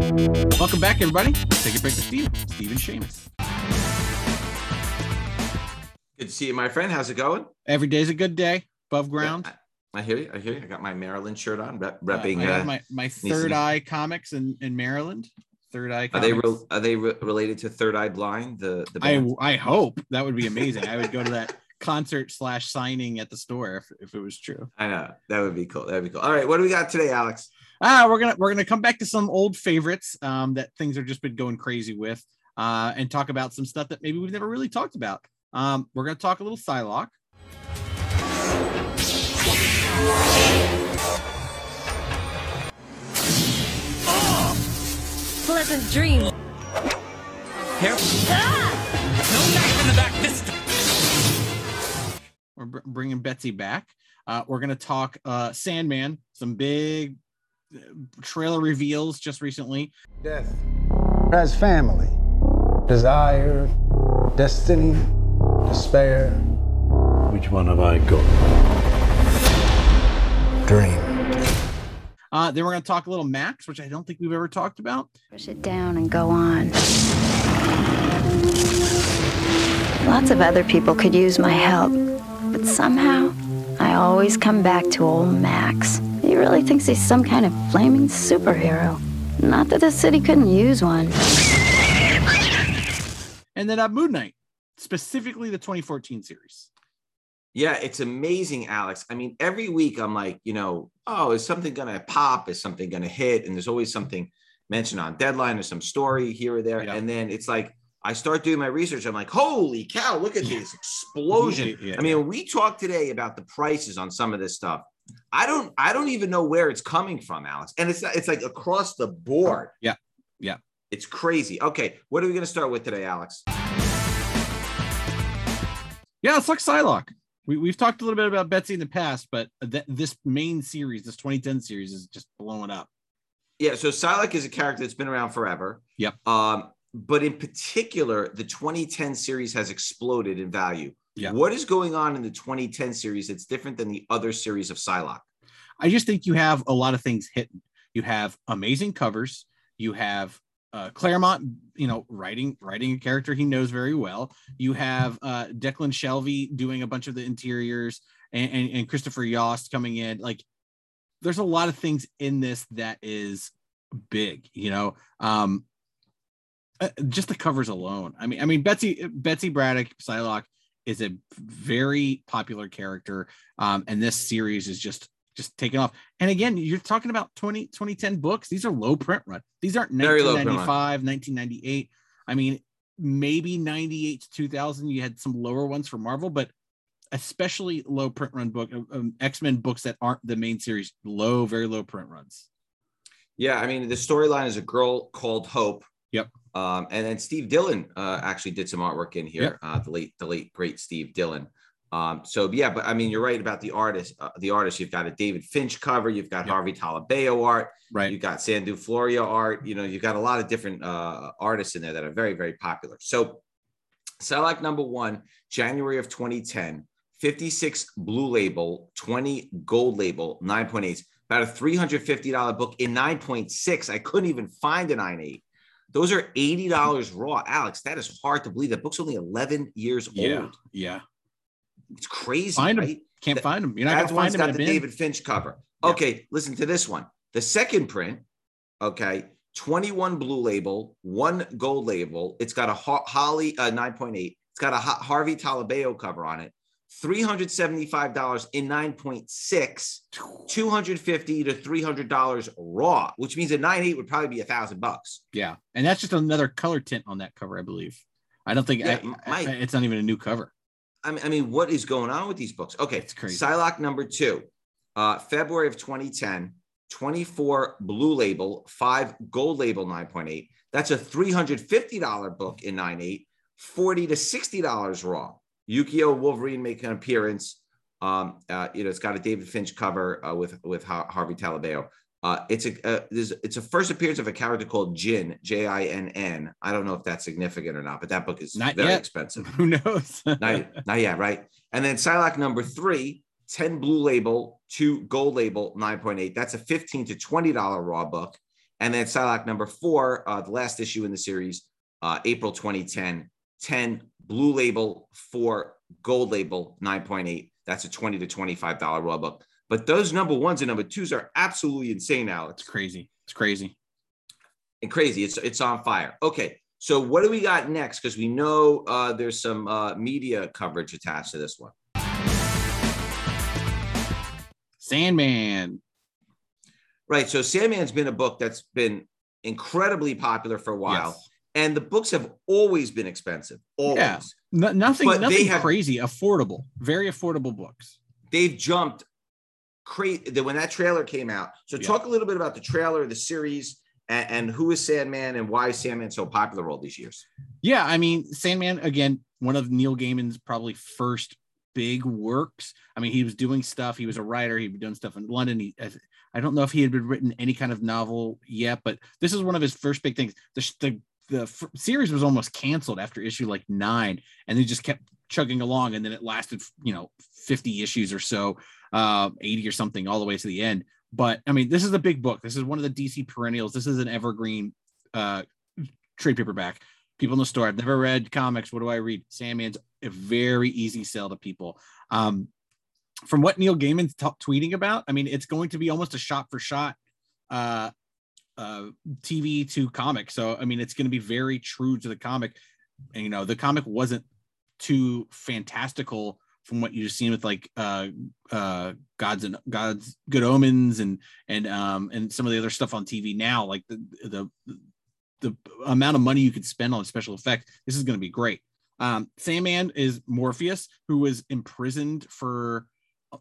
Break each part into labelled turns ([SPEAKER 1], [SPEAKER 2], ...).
[SPEAKER 1] Welcome back, everybody. Take a break with Steve. Steven and Seamus.
[SPEAKER 2] Good to see you, my friend. How's it going?
[SPEAKER 1] Every day's a good day above ground.
[SPEAKER 2] Yeah, I, I hear you. I hear you. I got my Maryland shirt on, rep,
[SPEAKER 1] Uh,
[SPEAKER 2] repping.
[SPEAKER 1] I have
[SPEAKER 2] uh,
[SPEAKER 1] my, my Third. Eye comics in, in Maryland. Third Eye
[SPEAKER 2] are they re- are they re- related to Third Eye Blind? The the
[SPEAKER 1] I? I hope that would be amazing. I would go to that concert slash signing at the store if, if it was true.
[SPEAKER 2] I know that would be cool. That would be cool. All right, what do we got today, Alex?
[SPEAKER 1] Ah, we're gonna we're gonna come back to some old favorites um, that things are just been going crazy with, uh, and talk about some stuff that maybe we've never really talked about. Um, we're gonna talk a little Psylocke.
[SPEAKER 3] Pleasant dreams.
[SPEAKER 1] We're bringing Betsy back. Uh, we're gonna talk uh, Sandman. Some big trailer reveals just recently.
[SPEAKER 4] Death has family, desire, destiny, despair,
[SPEAKER 5] Which one have I got?
[SPEAKER 4] dream.
[SPEAKER 1] Uh, then we're gonna talk a little Maxx, which I don't think we've ever talked about.
[SPEAKER 6] Push it down and go on. Lots of other people could use my help, but somehow I always come back to old Maxx. He really thinks he's some kind of flaming superhero. Not that the city couldn't use one.
[SPEAKER 1] And then uh, Moon Knight, specifically the 2014 series.
[SPEAKER 2] Yeah, it's amazing, Alex. I mean, every week I'm like, you know, oh, is something gonna pop? Is something gonna hit? And there's always something mentioned on deadline or some story here or there.
[SPEAKER 1] Yeah.
[SPEAKER 2] And then it's like I start doing my research. I'm like, holy cow, look at this explosion.
[SPEAKER 1] Yeah,
[SPEAKER 2] I mean, we talked today about the prices on some of this stuff. I don't I don't even know where it's coming from, Alex. And it's it's like across the board.
[SPEAKER 1] Yeah. Yeah.
[SPEAKER 2] It's crazy. Okay, what are we gonna start with today, Alex?
[SPEAKER 1] Yeah, it's like Psylocke. We, we've talked a little bit about Betsy in the past, but th- this main series, this 2010 series, is just blowing up.
[SPEAKER 2] Yeah, so Psylocke is a character that's been around forever.
[SPEAKER 1] Yep.
[SPEAKER 2] Um, but in particular, the 2010 series has exploded in value.
[SPEAKER 1] Yeah.
[SPEAKER 2] What is going on in the 2010 series that's different than the other series of Psylocke?
[SPEAKER 1] I just think you have a lot of things hitting. You have amazing covers. You have uh, Claremont, you know, writing writing a character he knows very well. You have uh, Declan Shalvey doing a bunch of the interiors, and, and, and Christopher Yost coming in. Like, there's a lot of things in this that is big. You know, um, just the covers alone. I mean, I mean Betsy Betsy Braddock Psylocke is a very popular character, um, and this series is just just taking off. And again, you're talking about 20, 2010 books. These are low print run. These aren't
[SPEAKER 2] Very low print
[SPEAKER 1] 1995, 1998. I mean, maybe 98 to 2000, you had some lower ones for Marvel, but especially low print run book um, X-Men books that aren't the main series, low, very low print runs.
[SPEAKER 2] Yeah, I mean, the storyline is a girl called Hope.
[SPEAKER 1] Yep.
[SPEAKER 2] Um, and then Steve Dillon uh, actually did some artwork in here.
[SPEAKER 1] Yep.
[SPEAKER 2] Uh, the late, the late great Steve Dillon. Um, so yeah, but I mean, you're right about the artist. Uh, the artist, you've got a David Finch cover, you've got
[SPEAKER 1] Yep.
[SPEAKER 2] Harvey Tolibao art,
[SPEAKER 1] Right.
[SPEAKER 2] you've got Sandu Florea art. You know, you've got a lot of different uh, artists in there that are very, very popular. So, Psylocke number one, January of 2010, 56 blue label, 20 gold label, 9.8. About a $350 book in 9.6. I couldn't even find a 9.8. Those are $80 raw. Alex, that is hard to believe. That book's only 11 years
[SPEAKER 1] Yeah.
[SPEAKER 2] old.
[SPEAKER 1] Yeah.
[SPEAKER 2] It's crazy.
[SPEAKER 1] Find
[SPEAKER 2] right?
[SPEAKER 1] Can't
[SPEAKER 2] That-
[SPEAKER 1] find them. You're not
[SPEAKER 2] That's
[SPEAKER 1] gonna
[SPEAKER 2] one's
[SPEAKER 1] find them
[SPEAKER 2] got the
[SPEAKER 1] bin.
[SPEAKER 2] David Finch cover.
[SPEAKER 1] Yeah.
[SPEAKER 2] Okay, listen to this one. The second print, okay, 21 blue label, one gold label. It's got a Ho- Holly uh, 9.8. It's got a Ho- Harvey Tolibao cover on it. $375 in 9.6, 250 to $300 raw, which means a 9.8 would probably be a thousand bucks.
[SPEAKER 1] Yeah, and that's just another color tint on that cover, I believe. I don't think
[SPEAKER 2] Yeah,
[SPEAKER 1] I-
[SPEAKER 2] Mike.
[SPEAKER 1] I- it's not even a new cover.
[SPEAKER 2] I mean, I mean, what is going on with these books? Okay,
[SPEAKER 1] It's crazy.
[SPEAKER 2] Psylocke number two, uh, February of 2010, 24 blue label, five gold label 9.8. That's a $350 book in 9.8, 40 to $60 raw. Yukio Wolverine make an appearance. Um, uh, you know, it's got a David Finch cover uh, with with Har- Harvey Tolibao. Uh, it's a uh, it's a first appearance of a character called Jin J I N N. I don't know if that's significant or not, but that book is
[SPEAKER 1] Not
[SPEAKER 2] very
[SPEAKER 1] yet.
[SPEAKER 2] expensive
[SPEAKER 1] Who knows?
[SPEAKER 2] not, not yet, right? And then Psylocke number three, 10 blue label, two gold label, 9.8. That's a 15 to $20 raw book. And then Psylocke number four, uh, the last issue in the series, uh, April 2010, 10 blue label, four gold label, 9.8. That's a 20 to $25 raw book. But those number ones and number twos are absolutely insane, Alex.
[SPEAKER 1] It's crazy. It's crazy.
[SPEAKER 2] And crazy. It's it's on fire. Okay. So what do we got next? Because we know uh, there's some uh, media coverage attached to this one.
[SPEAKER 1] Sandman.
[SPEAKER 2] Right. So Sandman's been a book that's been incredibly popular for a while.
[SPEAKER 1] Yes.
[SPEAKER 2] And the books have always been expensive. Always.
[SPEAKER 1] Yeah. No, nothing,
[SPEAKER 2] But
[SPEAKER 1] nothing
[SPEAKER 2] have-
[SPEAKER 1] crazy. Affordable. Very affordable books.
[SPEAKER 2] They've jumped crazy when that trailer came out. So
[SPEAKER 1] Yeah.
[SPEAKER 2] talk a little bit about the trailer, the series, and, and who is Sandman and why is Sandman so popular all these years?
[SPEAKER 1] Yeah, I mean, Sandman again, one of Neil Gaiman's probably first big works. I mean, he was doing stuff. He was a writer. He'd been doing stuff in London. He, I- I don't know if he had been written any kind of novel yet, but this is one of his first big things. The the, the f- series was almost canceled after issue like nine, and they just kept chugging along, and then it lasted, you know, fifty issues or so, uh, eighty or something, all the way to the end. But I mean, this is a big book. This is one of the DC perennials. This is an evergreen uh, trade paperback people in the store. I've never read comics. What do I read? Sandman's a very easy sell to people. Um, from what Neil Gaiman's t- tweeting about, I mean, it's going to be almost a shot for shot uh, uh, TV to comic. So, I mean, it's going to be very true to the comic. And, you know, the comic wasn't too fantastical from what you've seen with like uh uh gods and gods good omens and and um and some of the other stuff on tv now like the the the amount of money you could spend on special effects this is going to be great um sandman is morpheus who was imprisoned for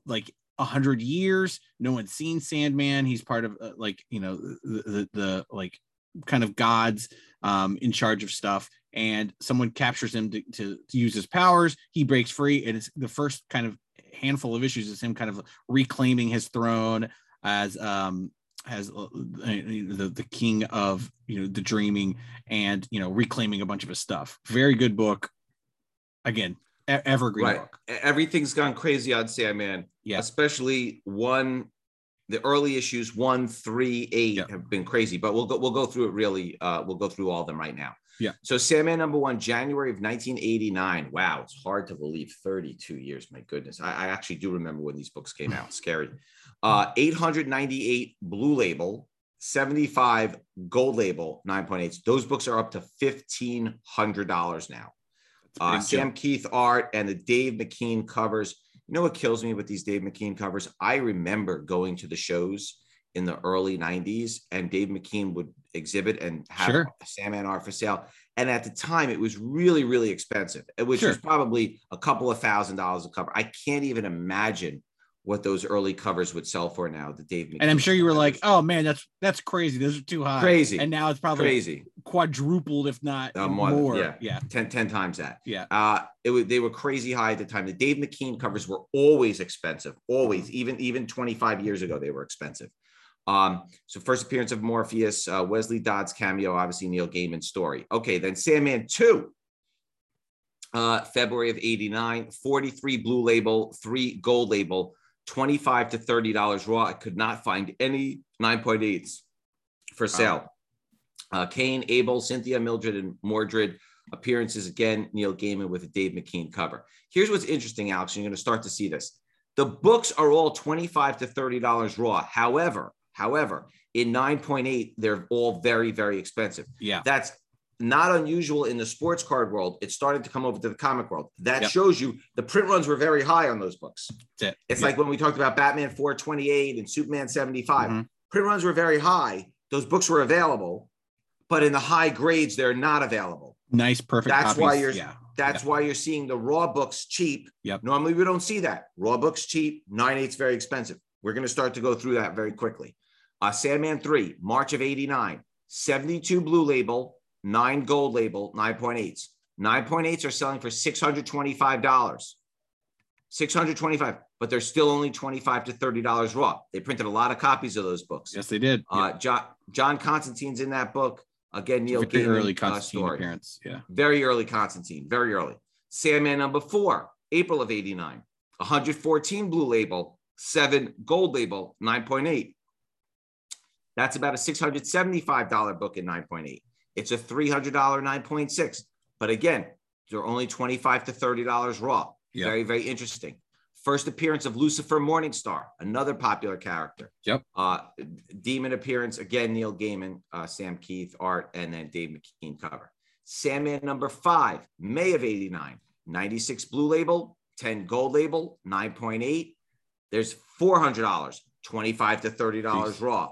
[SPEAKER 1] like a hundred years. No one's seen sandman. He's part of uh, like you know the, the the like kind of gods um in charge of stuff. And someone captures him to, to, to use his powers. He breaks free and it's the first kind of handful of issues is him kind of reclaiming his throne as um as uh, the, the king of you know the dreaming and you know reclaiming a bunch of his stuff. Very good book. Again evergreen
[SPEAKER 2] Right.
[SPEAKER 1] book
[SPEAKER 2] Everything's gone crazy on Sandman.
[SPEAKER 1] Yeah.
[SPEAKER 2] Especially one, the early issues one, three, eight
[SPEAKER 1] Yeah.
[SPEAKER 2] have been crazy. But we'll go we'll go through it really. Uh, we'll go through all of them right now.
[SPEAKER 1] Yeah.
[SPEAKER 2] So Sandman number one, January of 1989. Wow, it's hard to believe. 32 years. My goodness. I, I actually do remember when these books came out. Scary. Uh, 898 blue label, 75 gold label, 9.8. Those books are up to $1,500 now. Uh, Sam. Kieth art and the Dave McKean covers. You know what kills me with these Dave McKean covers? I remember going to the shows in the early 90s and Dave McKean would exhibit and have
[SPEAKER 1] Sure.
[SPEAKER 2] Sandman art for sale. And at the time, it was really, really expensive, which was probably a couple of thousand dollars a cover. I can't even imagine what those early covers would sell for now. The Dave McKean
[SPEAKER 1] and i'm sure you were like oh man that's that's crazy those are too high
[SPEAKER 2] Crazy.
[SPEAKER 1] and now it's probably
[SPEAKER 2] crazy.
[SPEAKER 1] quadrupled if not
[SPEAKER 2] Uh, more
[SPEAKER 1] more,
[SPEAKER 2] yeah.
[SPEAKER 1] yeah
[SPEAKER 2] 10, 10 times that.
[SPEAKER 1] yeah
[SPEAKER 2] Uh, it was they were crazy high at the time. The Dave McKean covers were always expensive, always. Even even 25 years ago, they were expensive. Um, so first appearance of Morpheus, uh, Wesley Dodds' cameo, obviously Neil Gaiman's story. Okay, then Sandman 2, uh, February of 89, 43 blue label, three gold label, 25 to $30 raw. I could not find any 9.8s for sale. Uh, Cain, Abel, Cynthia, Mildred, and Mordred appearances again. Neil Gaiman with a Dave McKean cover. Here's what's interesting, Alex. You're going to start to see this. The books are all 25 to $30 raw. However, however, in 9.8, they're all very, very expensive.
[SPEAKER 1] yeah
[SPEAKER 2] That's not unusual in the sports card world. It started to come over to the comic world. That
[SPEAKER 1] Yep.
[SPEAKER 2] shows you the print runs were very high on those books.
[SPEAKER 1] It.
[SPEAKER 2] It's
[SPEAKER 1] Yeah.
[SPEAKER 2] like when we talked about Batman 428 and Superman 75.
[SPEAKER 1] Mhm.
[SPEAKER 2] Print runs were very high. Those books were available, but in the high grades, they're not available.
[SPEAKER 1] nice perfect
[SPEAKER 2] That's why you're-
[SPEAKER 1] yeah
[SPEAKER 2] That's why you're seeing the raw books cheap.
[SPEAKER 1] Yep.
[SPEAKER 2] Normally we don't see that. Raw books cheap, nine eighths very expensive. We're going to start to go through that very quickly. Uh, Sandman 3, March of 89, 72 blue label, nine gold label, 9.8s. 9.8s are selling for $625. 625, but they're still only 25 to $30 raw. They printed a lot of copies of those books.
[SPEAKER 1] yes they did
[SPEAKER 2] Uh, John, John Constantine's in that book. Again, Neil
[SPEAKER 1] yeah. very
[SPEAKER 2] Gaiman,
[SPEAKER 1] early
[SPEAKER 2] uh,
[SPEAKER 1] Constantine
[SPEAKER 2] story.
[SPEAKER 1] appearance yeah
[SPEAKER 2] Very early Constantine, very early. Sandman number four, April of 89. 114 blue label, seven gold label, 9.8. That's about a $675 book in 9.8. It's a $300 9.6. But again, they're only 25 to $30 raw.
[SPEAKER 1] Yeah.
[SPEAKER 2] Very, very interesting. First appearance of Lucifer Morningstar, another popular character.
[SPEAKER 1] Yep.
[SPEAKER 2] Uh, Demon appearance, again, Neil Gaiman, uh, Sam Kieth, art, and then Dave McKean cover. Sandman number five, May of 89, 96 blue label, 10 gold label, 9.8. There's $400, 25 to $30
[SPEAKER 1] Jeez.
[SPEAKER 2] raw.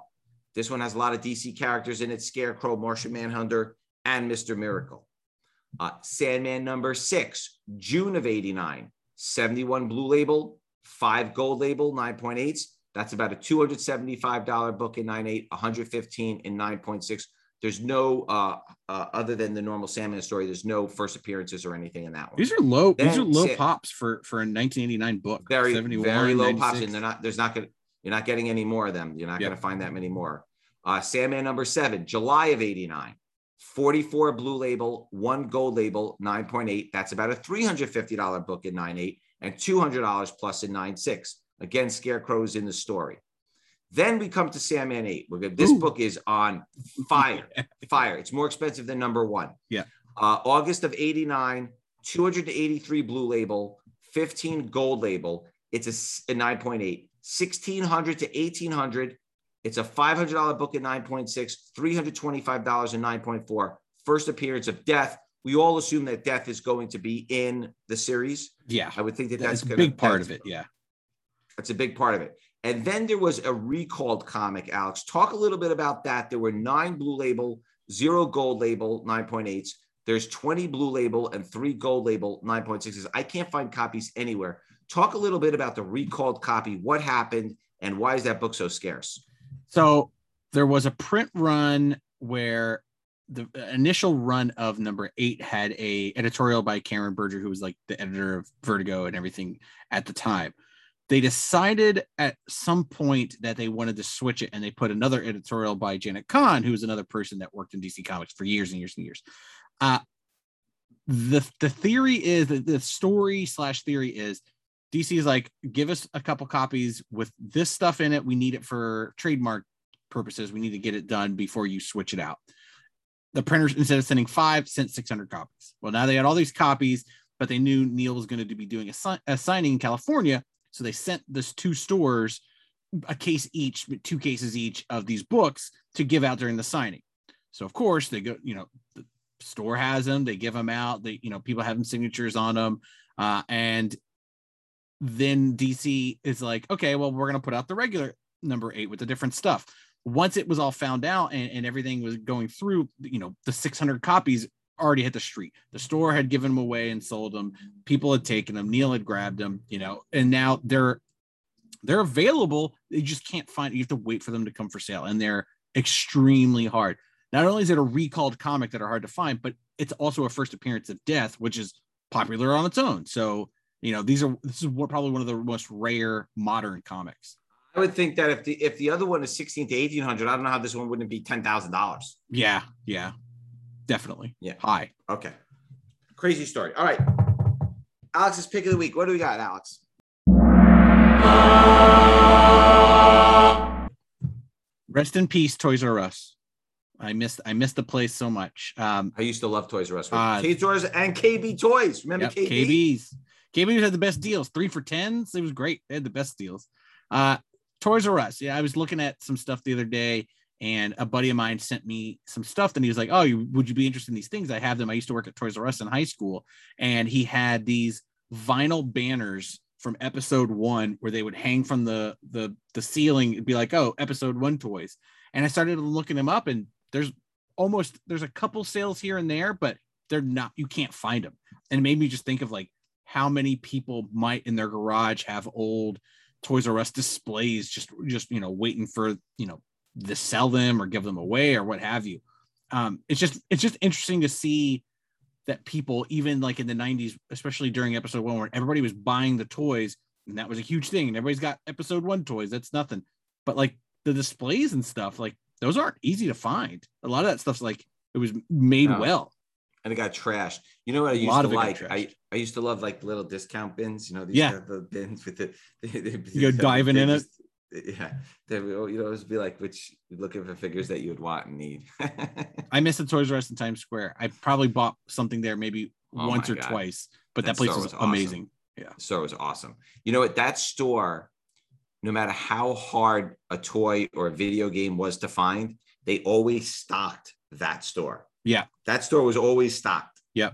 [SPEAKER 2] This one has a lot of DC characters in it Scarecrow, Martian Manhunter, and Mr. Miracle. Uh, Sandman number six, June of 89, 71 blue label, five gold label, 9.8s. That's about a $275 book in 9.8, 115 in 9.6. There's no, uh, uh, other than the normal Sandman story, there's no first appearances or anything in that one.
[SPEAKER 1] These are low. these are low pops for for a 1989 book.
[SPEAKER 2] very
[SPEAKER 1] 71,
[SPEAKER 2] very low pops and they're not there's not gonna you're not getting any more of them you're not
[SPEAKER 1] Yep.
[SPEAKER 2] gonna find that many more uh sandman number seven july of 89 44 blue label one gold label 9.8 that's about a $350 book in 9.8 and $200 plus in 9.6 again scarecrows in the story. Then we come to sandman 8 we're good this
[SPEAKER 1] Ooh.
[SPEAKER 2] book is on fire fire. It's more expensive than number one.
[SPEAKER 1] Yeah.
[SPEAKER 2] uh august of 89 283 blue label 15 gold label. It's a 9.8 1600 to 1800 it's a $500 book at 9.6 $325 in 9.4 first appearance of death we all assume that death is going to be in the series
[SPEAKER 1] Yeah,
[SPEAKER 2] i would think that
[SPEAKER 1] that's
[SPEAKER 2] that's
[SPEAKER 1] a big part of it. Yeah.
[SPEAKER 2] that's a big part of it. And then there was a recalled comic, Alex. Talk a little bit about that. There were nine blue label, zero gold label, 9.8s. There's 20 blue label and three gold label, 9.6s. I can't find copies anywhere. Talk a little bit about the recalled copy, what happened, and why is that book so scarce?
[SPEAKER 1] So there was a print run where the initial run of number eight had a editorial by Karen Berger, who was like the editor of Vertigo and everything at the time. They decided at some point that they wanted to switch it, and they put another editorial by Jenette Kahn, who was another person that worked in DC Comics for years and years and years. Uh, the the theory is that the story slash theory is DC is like, give us a couple copies with this stuff in it. We need it for trademark purposes. We need to get it done before you switch it out. The printers, instead of sending five, sent 600 copies. Well, now they had all these copies, but they knew Neil was going to be doing a, si- a signing in California. So they sent this two stores a case each, two cases each of these books to give out during the signing. So of course they go, you know, the store has them, they give them out, they, you know, people have them signatures on them. Uh, and then DC is like, okay, well, we're going to put out the regular number eight with the different stuff. Once it was all found out and, and everything was going through, you know, the 600 copies already hit the street. The store had given them away and sold them. People had taken them. Neil had grabbed them, you know, and now they're they're available. You just can't find. You have to wait for them to come for sale, and they're extremely hard. Not only is it a recalled comic that are hard to find, but it's also a first appearance of Death, which is popular on its own. So you know these are this is what, probably one of the most rare modern comics.
[SPEAKER 2] I would think that if the if the other one is 16 to 1800, I don't know how this one wouldn't be $10,000.
[SPEAKER 1] Yeah, yeah, definitely.
[SPEAKER 2] Yeah.
[SPEAKER 1] high.
[SPEAKER 2] Okay. Crazy story. All right. Alex's pick of the week. What do we got, Alex?
[SPEAKER 1] Rest in peace, Toys R Us. I missed I missed the place so much. Um,
[SPEAKER 2] I used to love Toys R Us.
[SPEAKER 1] Uh,
[SPEAKER 2] Toys R Us and KB Toys. Remember
[SPEAKER 1] Yep,
[SPEAKER 2] KB?
[SPEAKER 1] KB's. KB's had the best deals, three for tens. It was great. They had the best deals. Uh, Toys R Us. Yeah, I was looking at some stuff the other day, and a buddy of mine sent me some stuff. And he was like, "Oh, you, would you be interested in these things? I have them. I used to work at Toys R Us in high school, and he had these vinyl banners from episode one where they would hang from the the the ceiling and be like, "Oh, episode one toys." And I started looking them up, and there's almost there's a couple sales here and there, but they're not. You can't find them, and it made me just think of like how many people might in their garage have old Toys R Us displays just just you know waiting for you know to sell them or give them away or what have you. Um, it's just it's just interesting to see that people even like in the 90s especially during episode one where everybody was buying the toys and that was a huge thing and everybody's got episode one toys that's nothing but like the displays and stuff like those aren't easy to find a lot of that stuff's like it was made
[SPEAKER 2] No.
[SPEAKER 1] well
[SPEAKER 2] And it got trashed. You know what I used to like? I, I used to love like little discount bins. You know, these
[SPEAKER 1] Yeah.
[SPEAKER 2] the bins with the.
[SPEAKER 1] You go diving in it.
[SPEAKER 2] yeah, they will, oh, you know, always be like, which looking for figures that you would want and need.
[SPEAKER 1] I miss the Toys R Us in Times Square. I probably bought something there maybe
[SPEAKER 2] Oh
[SPEAKER 1] once or
[SPEAKER 2] God.
[SPEAKER 1] twice, but
[SPEAKER 2] That
[SPEAKER 1] that, place was,
[SPEAKER 2] was awesome.
[SPEAKER 1] amazing.
[SPEAKER 2] store was awesome. You know what? That store, no matter how hard a toy or a video game was to find, they always stocked that store.
[SPEAKER 1] Yeah.
[SPEAKER 2] That store was always stocked.
[SPEAKER 1] Yep.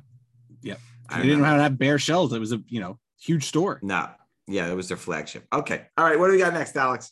[SPEAKER 1] Yep.
[SPEAKER 2] I
[SPEAKER 1] They didn't
[SPEAKER 2] remember.
[SPEAKER 1] have bare shelves. It was a you know huge store.
[SPEAKER 2] No. Yeah, it was their flagship. Okay. All right. What do we got next, Alex?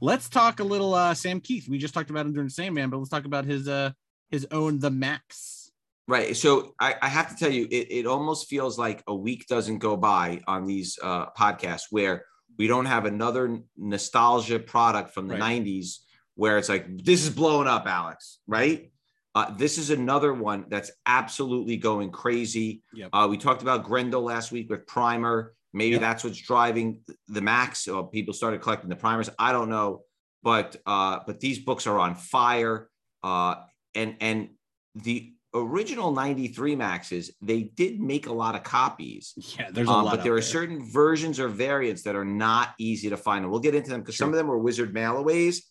[SPEAKER 1] Let's talk a little uh Sam Kieth. We just talked about him during Sandman, but let's talk about his uh his own the Maxx.
[SPEAKER 2] Right. So I, I have to tell you, it, it almost feels like a week doesn't go by on these uh, podcasts where we don't have another nostalgia product from the
[SPEAKER 1] Right.
[SPEAKER 2] 90s where it's like, this is blowing up, Alex. Right. Uh, this is another one that's absolutely going crazy.
[SPEAKER 1] Yep.
[SPEAKER 2] Uh, we talked about Grendel last week with Primer. Maybe
[SPEAKER 1] Yep.
[SPEAKER 2] that's what's driving the Maxx. Or people started collecting the primers. I don't know, but uh, but these books are on fire. Uh, and and the original 93 maxes they did make a lot of copies
[SPEAKER 1] Yeah, there's a
[SPEAKER 2] um,
[SPEAKER 1] lot.
[SPEAKER 2] but there are certain versions or variants that are not easy to find and we'll get into them because some of them were wizard mailaways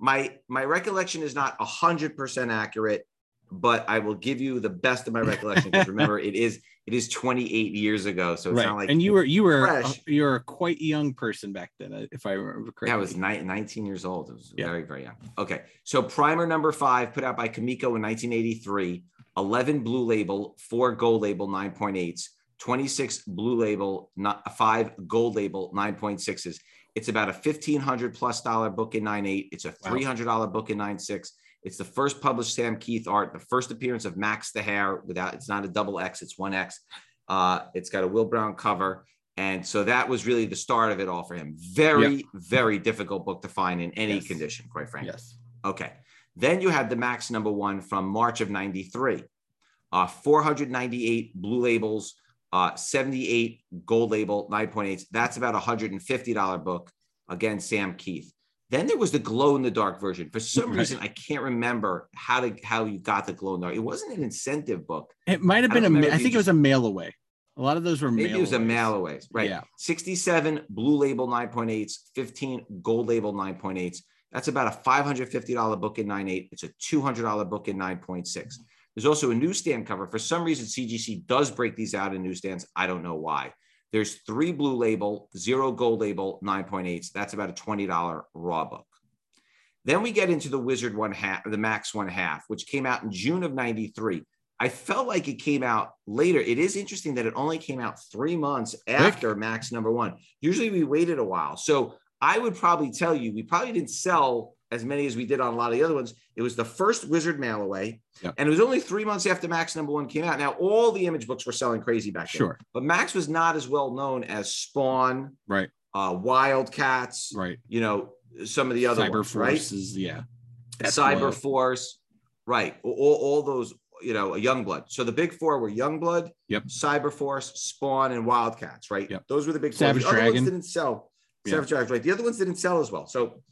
[SPEAKER 2] my my recollection is not 100% accurate but i will give you the best of my recollection because remember it is it is 28 years ago so it's
[SPEAKER 1] right.
[SPEAKER 2] not like
[SPEAKER 1] and you were you were
[SPEAKER 2] fresh.
[SPEAKER 1] you were a quite young person back then, uh, if I remember correctly.
[SPEAKER 2] Yeah, I was ni- 19 years old. It was
[SPEAKER 1] Yeah.
[SPEAKER 2] very, very young. Okay. So primer number five, put out by Comico in 1983, 11 blue label, four gold label 9.8s, 26 blue label, not five gold label 9.6s. It's about a 1500 plus dollar book in 9.8. It's a $300 book in 9.6. It's the first published Sam Kieth art, the first appearance of Max the Hare without, it's not a double X, it's one X. Uh, it's got a Will Brown cover. And so that was really the start of it all for him. Very, very difficult book to find in any
[SPEAKER 1] Yes.
[SPEAKER 2] condition, quite frankly.
[SPEAKER 1] yes.
[SPEAKER 2] Okay. Then you had the Maxx number one from March of 93. Uh, 498 blue labels, uh, 78 gold label, 9.8. That's about a $150 book. Again, Sam Keith. Then there was the glow in the dark version. For some
[SPEAKER 1] Right.
[SPEAKER 2] reason, I can't remember how to how you got the glow in the dark. It wasn't an incentive book.
[SPEAKER 1] It might have been a. ma- I think it was a mail away. A lot of those were
[SPEAKER 2] Maybe it was a mail aways, right?
[SPEAKER 1] Yeah.
[SPEAKER 2] 67 blue label 9.8s, 15 gold label 9.8s. That's about a $550 book in 9.8. It's a $200 book in 9.6. There's also a newsstand cover. For some reason, CGC does break these out in newsstands. I don't know why. There's three blue label, zero gold label 9.8s. That's about a $20 raw book. Then we get into the Wizard one half, the Maxx one half, which came out in June of 93. I felt like it came out later. It is interesting that it only came out three months after Maxx number one. Usually we waited a while. So I would probably tell you, we probably didn't sell as many as we did on a lot of the other ones. It was the first Wizard mail away.
[SPEAKER 1] Yep.
[SPEAKER 2] And it was only three months after Maxx number one came out. Now, all the image books were selling crazy back then.
[SPEAKER 1] Sure.
[SPEAKER 2] But Maxx was not as well known as Spawn,
[SPEAKER 1] Right.
[SPEAKER 2] uh, Wildcats,
[SPEAKER 1] Right.
[SPEAKER 2] you know, some of the other
[SPEAKER 1] Cyber
[SPEAKER 2] ones, right?
[SPEAKER 1] forces. Yeah.
[SPEAKER 2] Cyber
[SPEAKER 1] wild.
[SPEAKER 2] Force, right? All, all those, you know, Youngblood. So the big four were Youngblood,
[SPEAKER 1] Yep.
[SPEAKER 2] Cyber Force, Spawn, and Wildcats, right?
[SPEAKER 1] Yep.
[SPEAKER 2] Those were the big
[SPEAKER 1] Savage
[SPEAKER 2] four. The other
[SPEAKER 1] Dragon.
[SPEAKER 2] ones didn't sell.
[SPEAKER 1] Yeah.
[SPEAKER 2] Savage Dragon, right? The other ones didn't sell as well. So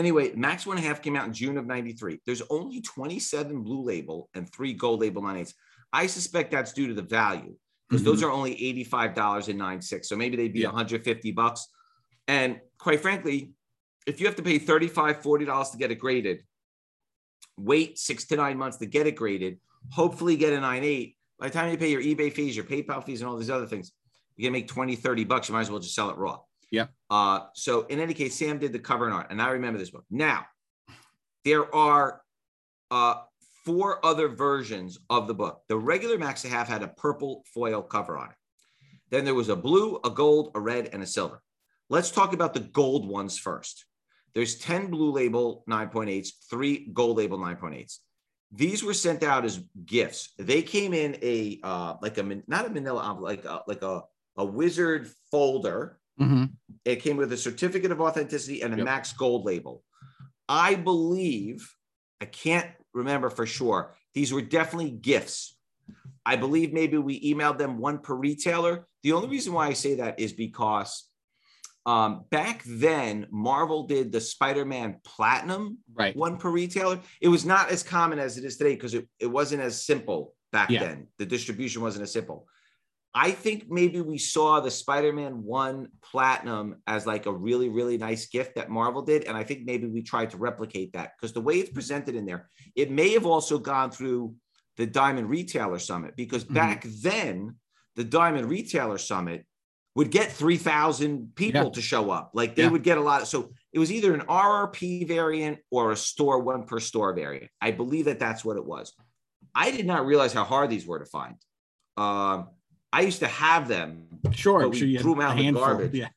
[SPEAKER 2] anyway, Maxx One and a Half came out in June of '93. There's only 27 blue label and three gold label 98s. I suspect that's due to the value because those mm-hmm. are only $85 and 96. So maybe they'd be
[SPEAKER 1] Yeah.
[SPEAKER 2] 150 bucks. And quite frankly, if you have to pay $35, $40 to get it graded, wait six to nine months to get it graded, hopefully get a 9.8. By the time you pay your eBay fees, your PayPal fees, and all these other things, you're gonna make 20, 30 bucks. You might as well just sell it raw.
[SPEAKER 1] Yeah.
[SPEAKER 2] Uh, so in any case, Sam did the cover and art, and I remember this book. Now, there are uh, four other versions of the book. The regular Maxx Half had a purple foil cover on it. Then there was a blue, a gold, a red, and a silver. Let's talk about the gold ones first. There's 10 blue label 9.8s, three gold label 9.8s. These were sent out as gifts. They came in a uh, like a not a manila envelope, like a, like a, a wizard folder.
[SPEAKER 1] Mhm.
[SPEAKER 2] It came with a certificate of authenticity and a
[SPEAKER 1] Yep.
[SPEAKER 2] Maxx gold label. I believe, I can't remember for sure. These were definitely gifts. I believe maybe we emailed them one per retailer. The only reason why I say that is because um, back then, Marvel did the Spider Man Platinum
[SPEAKER 1] Right.
[SPEAKER 2] one per retailer. It was not as common as it is today because it, it wasn't as simple back
[SPEAKER 1] Yeah.
[SPEAKER 2] then. The distribution wasn't as simple. I think maybe we saw the Spider-Man 1 Platinum as like a really, really nice gift that Marvel did. And I think maybe we tried to replicate that because the way it's presented in there, it may have also gone through the Diamond Retailer Summit because
[SPEAKER 1] Mhm.
[SPEAKER 2] back then, the Diamond Retailer Summit would get 3,000 people
[SPEAKER 1] Yeah.
[SPEAKER 2] to show up. Like they
[SPEAKER 1] Yeah.
[SPEAKER 2] would get a lot. Of, So it was either an RRP variant or a store one per store variant. I believe that that's what it was. I did not realize how hard these were to find. Um, I used to have them.
[SPEAKER 1] Sure, I'm
[SPEAKER 2] we
[SPEAKER 1] sure you
[SPEAKER 2] threw 'em out in the garbage.
[SPEAKER 1] Yeah,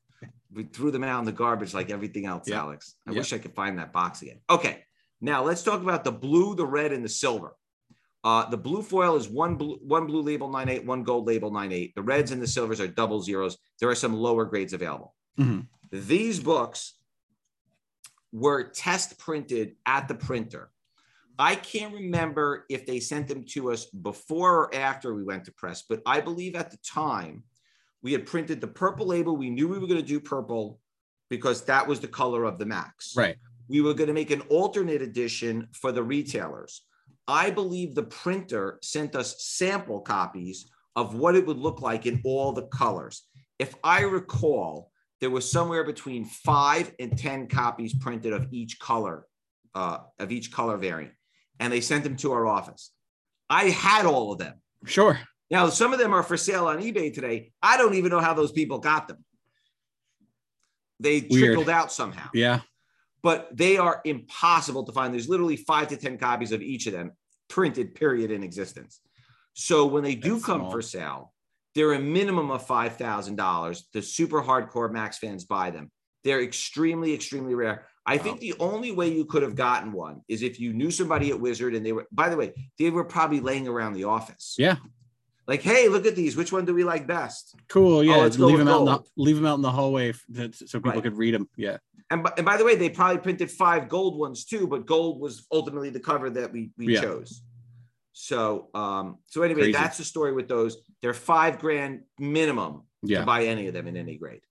[SPEAKER 2] We threw them out in the garbage like everything else,
[SPEAKER 1] Yeah.
[SPEAKER 2] Alex. I
[SPEAKER 1] Yeah.
[SPEAKER 2] wish I could find that box again. Okay, now let's talk about the blue, the red, and the silver. Uh, the blue foil is one blue, one blue label 98, one gold label 98. The reds and the silvers are double zeros. There are some lower grades available.
[SPEAKER 1] Mhm.
[SPEAKER 2] These books were test printed at the printer. I can't remember if they sent them to us before or after we went to press, but I believe at the time we had printed the purple label. We knew we were going to do purple because that was the color of the Maxx.
[SPEAKER 1] right.
[SPEAKER 2] We were going to make an alternate edition for the retailers. I believe the printer sent us sample copies of what it would look like in all the colors. If I recall, there was somewhere between five and 10 copies printed of each color, uh, of each color variant, and they sent them to our office. I had all of them.
[SPEAKER 1] Sure.
[SPEAKER 2] Now, some of them are for sale on eBay today. I don't even know how those people got them. They
[SPEAKER 1] Weird.
[SPEAKER 2] trickled out somehow
[SPEAKER 1] Yeah.
[SPEAKER 2] but they are impossible to find. There's literally five to 10 copies of each of them printed, period, in existence. So when they do
[SPEAKER 1] That's
[SPEAKER 2] come
[SPEAKER 1] small.
[SPEAKER 2] for sale, they're a minimum of $5,000. The super hardcore Maxx fans buy them. They're extremely, extremely rare. I think the only way you could have gotten one is if you knew somebody at Wizard and they were, by the way, they were probably laying around the office.
[SPEAKER 1] Yeah.
[SPEAKER 2] Like, hey, look at these. Which one do we like best?
[SPEAKER 1] Cool. Yeah.
[SPEAKER 2] Oh, let's
[SPEAKER 1] leave them out in the leave them out in the hallway that, so people
[SPEAKER 2] Right.
[SPEAKER 1] could read them. Yeah.
[SPEAKER 2] And by, and by the way, they probably printed five gold ones too, but gold was ultimately the cover that we, we
[SPEAKER 1] Yeah.
[SPEAKER 2] chose. So, um, so anyway,
[SPEAKER 1] Crazy.
[SPEAKER 2] that's the story with those. They're five grand minimum
[SPEAKER 1] Yeah.
[SPEAKER 2] to buy any of them in any grade.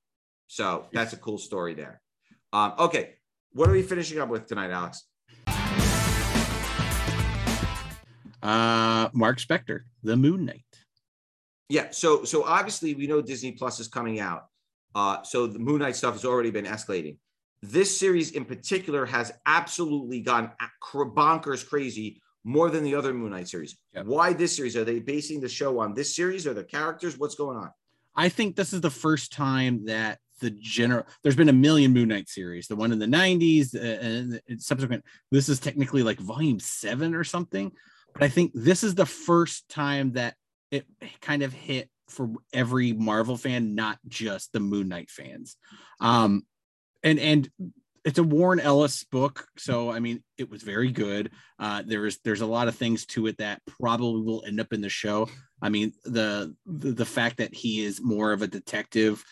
[SPEAKER 2] So that's a cool story there. Um, okay, what are we finishing up with tonight, Alex?
[SPEAKER 1] Uh, Marc Spector, The Moon Knight.
[SPEAKER 2] Yeah, so so obviously we know Disney Plus is coming out. Uh, so the Moon Knight stuff has already been escalating. This series in particular has absolutely gone bonkers crazy more than the other Moon Knight series.
[SPEAKER 1] Yep.
[SPEAKER 2] Why this series? Are they basing the show on this series or the characters? What's going on?
[SPEAKER 1] I think this is the first time that the general there's been a million Moon Knight series, the one in the 90s uh, and subsequent. This is technically like volume seven or something, but I think this is the first time that it kind of hit for every Marvel fan, not just the Moon Knight fans. Um, and and it's a Warren Ellis book, so I mean it was very good. Uh, there's there's a lot of things to it that probably will end up in the show. I mean the the, the fact that he is more of a detective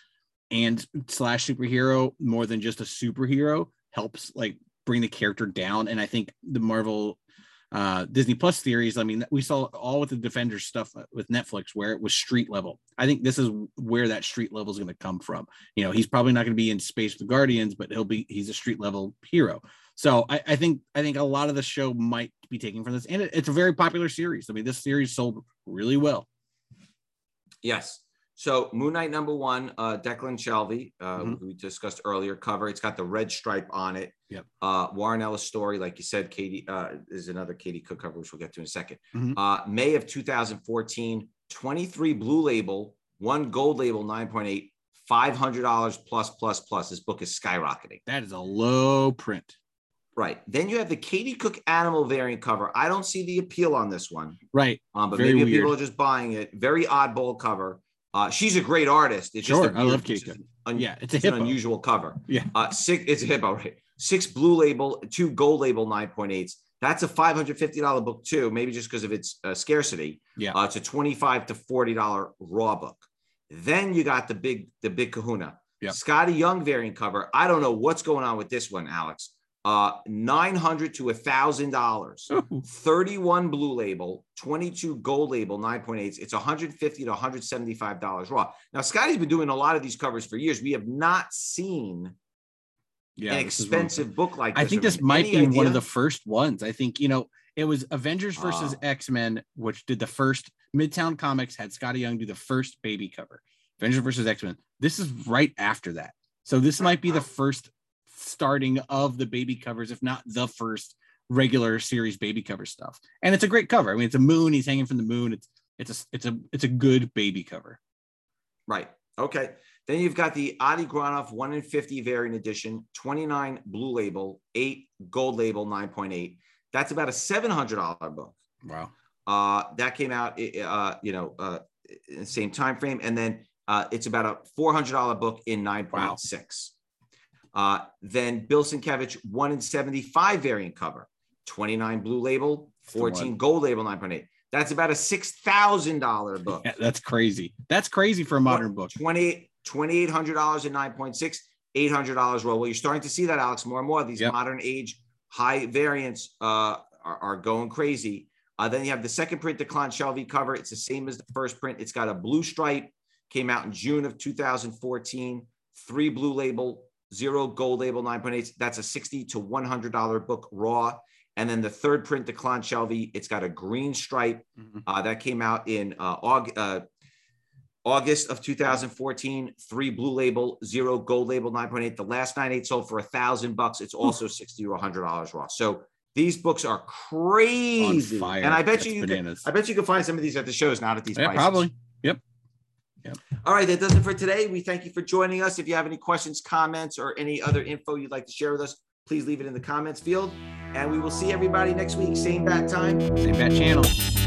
[SPEAKER 1] and slash superhero more than just a superhero helps like bring the character down. And I think the Marvel uh Disney Plus series, I mean, we saw all with the Defenders stuff uh, with Netflix where it was street level. I think this is where that street level is going to come from. You know, he's probably not going to be in space with the Guardians, but he'll be he's a street level hero. So I, I think I think a lot of the show might be taken from this, and it, it's a very popular series. I mean, this series sold really well.
[SPEAKER 2] Yes. So Moon Knight number one, uh, Declan Shalvey, uh,
[SPEAKER 1] Mhm.
[SPEAKER 2] who we discussed earlier, cover. It's got the red stripe on it.
[SPEAKER 1] Yep.
[SPEAKER 2] Uh, Warren Ellis story, like you said, Katie uh, is another Katie Cook cover, which we'll get to in a 2nd
[SPEAKER 1] Mhm.
[SPEAKER 2] Uh, May of 2014, 23 blue label, one gold label, 9.8, $500 plus, plus, plus. This book is skyrocketing.
[SPEAKER 1] That is a low print,
[SPEAKER 2] Right. Then you have the Katie Cook animal variant cover. I don't see the appeal on this one.
[SPEAKER 1] right?
[SPEAKER 2] Um, but
[SPEAKER 1] Very
[SPEAKER 2] maybe
[SPEAKER 1] weird.
[SPEAKER 2] people are just buying it. Very oddball cover. Uh, she's a great artist. It's
[SPEAKER 1] Sure,
[SPEAKER 2] just a
[SPEAKER 1] I love
[SPEAKER 2] weird-
[SPEAKER 1] Katie
[SPEAKER 2] it's just
[SPEAKER 1] Cook.
[SPEAKER 2] un-
[SPEAKER 1] Yeah, it's a
[SPEAKER 2] it's an unusual cover.
[SPEAKER 1] Yeah.
[SPEAKER 2] Uh, six. It's a hippo, right? Six blue label, two gold label, nine point eights. That's a five hundred fifty dollar book too. Maybe just because of its uh, scarcity.
[SPEAKER 1] Yeah.
[SPEAKER 2] Uh, it's a twenty five to forty dollar raw book. Then you got the big the big Kahuna.
[SPEAKER 1] Yep.
[SPEAKER 2] Skottie Young variant cover. I don't know what's going on with this one, Alex. Uh, nine hundred to a thousand dollars. 31 blue label, 22 gold label, 9.8. It's 150 to 175 dollars raw. Now Skottie's been doing a lot of these covers for years. We have not seen
[SPEAKER 1] yeah,
[SPEAKER 2] an expensive book like this.
[SPEAKER 1] I think this might be one of the first ones. I think you know It was Avengers versus
[SPEAKER 2] Ah.
[SPEAKER 1] X Men, which did the first. Midtown Comics had Skottie Young do the first baby cover. Avengers versus X Men. This is right after that, so this might be the first starting of the baby covers, if not the first regular series baby cover stuff. And it's a great cover. I mean, it's a moon. He's hanging from the moon. It's it's a it's a it's a good baby cover.
[SPEAKER 2] Right. Okay. Then you've got the Adi Granov 1 in 50 variant edition, 29 blue label, 8 gold label, 9.8. That's about a $700 book.
[SPEAKER 1] Wow.
[SPEAKER 2] Uh, that came out, uh, you know, uh, in the same time frame, and then uh, it's about a four hundred dollar book in nine point six. Uh, then Bill Sienkiewicz one in seventy five variant cover, twenty nine blue label,
[SPEAKER 1] 14
[SPEAKER 2] gold label, nine point eight. That's about a six thousand dollar book.
[SPEAKER 1] Yeah, that's crazy. That's crazy for a modern book.
[SPEAKER 2] 28 $2,800 in 9.6, $800 roll. Well, you're starting to see that, Alex, more and more. These
[SPEAKER 1] Yep.
[SPEAKER 2] modern age high variants uh, are, are going crazy. Uh, then you have the second print, the Clon Shalvey cover. It's the same as the first print. It's got a blue stripe, came out in June of 2014, three blue label, zero gold label, 9.8. That's a 60 to $100 book raw. And then the third print, the Clon Shalvey, it's got a green stripe.
[SPEAKER 1] Mhm.
[SPEAKER 2] Uh, that came out in uh, August, uh, August of 2014. Three blue label, zero gold label, 9.8. The last 9.8 sold for a thousand bucks. It's also 60 to 100 dollars raw. So these books are crazy. And I bet
[SPEAKER 1] That's
[SPEAKER 2] you, you. I bet you can find some of these at the shows, not at these
[SPEAKER 1] Yeah,
[SPEAKER 2] prices.
[SPEAKER 1] probably. Yep.
[SPEAKER 2] All right, that does it for today. We thank you for joining us. If you have any questions, comments, or any other info you'd like to share with us, please leave it in the comments field. And we will see everybody next week, same bat time.
[SPEAKER 1] Same bat channel.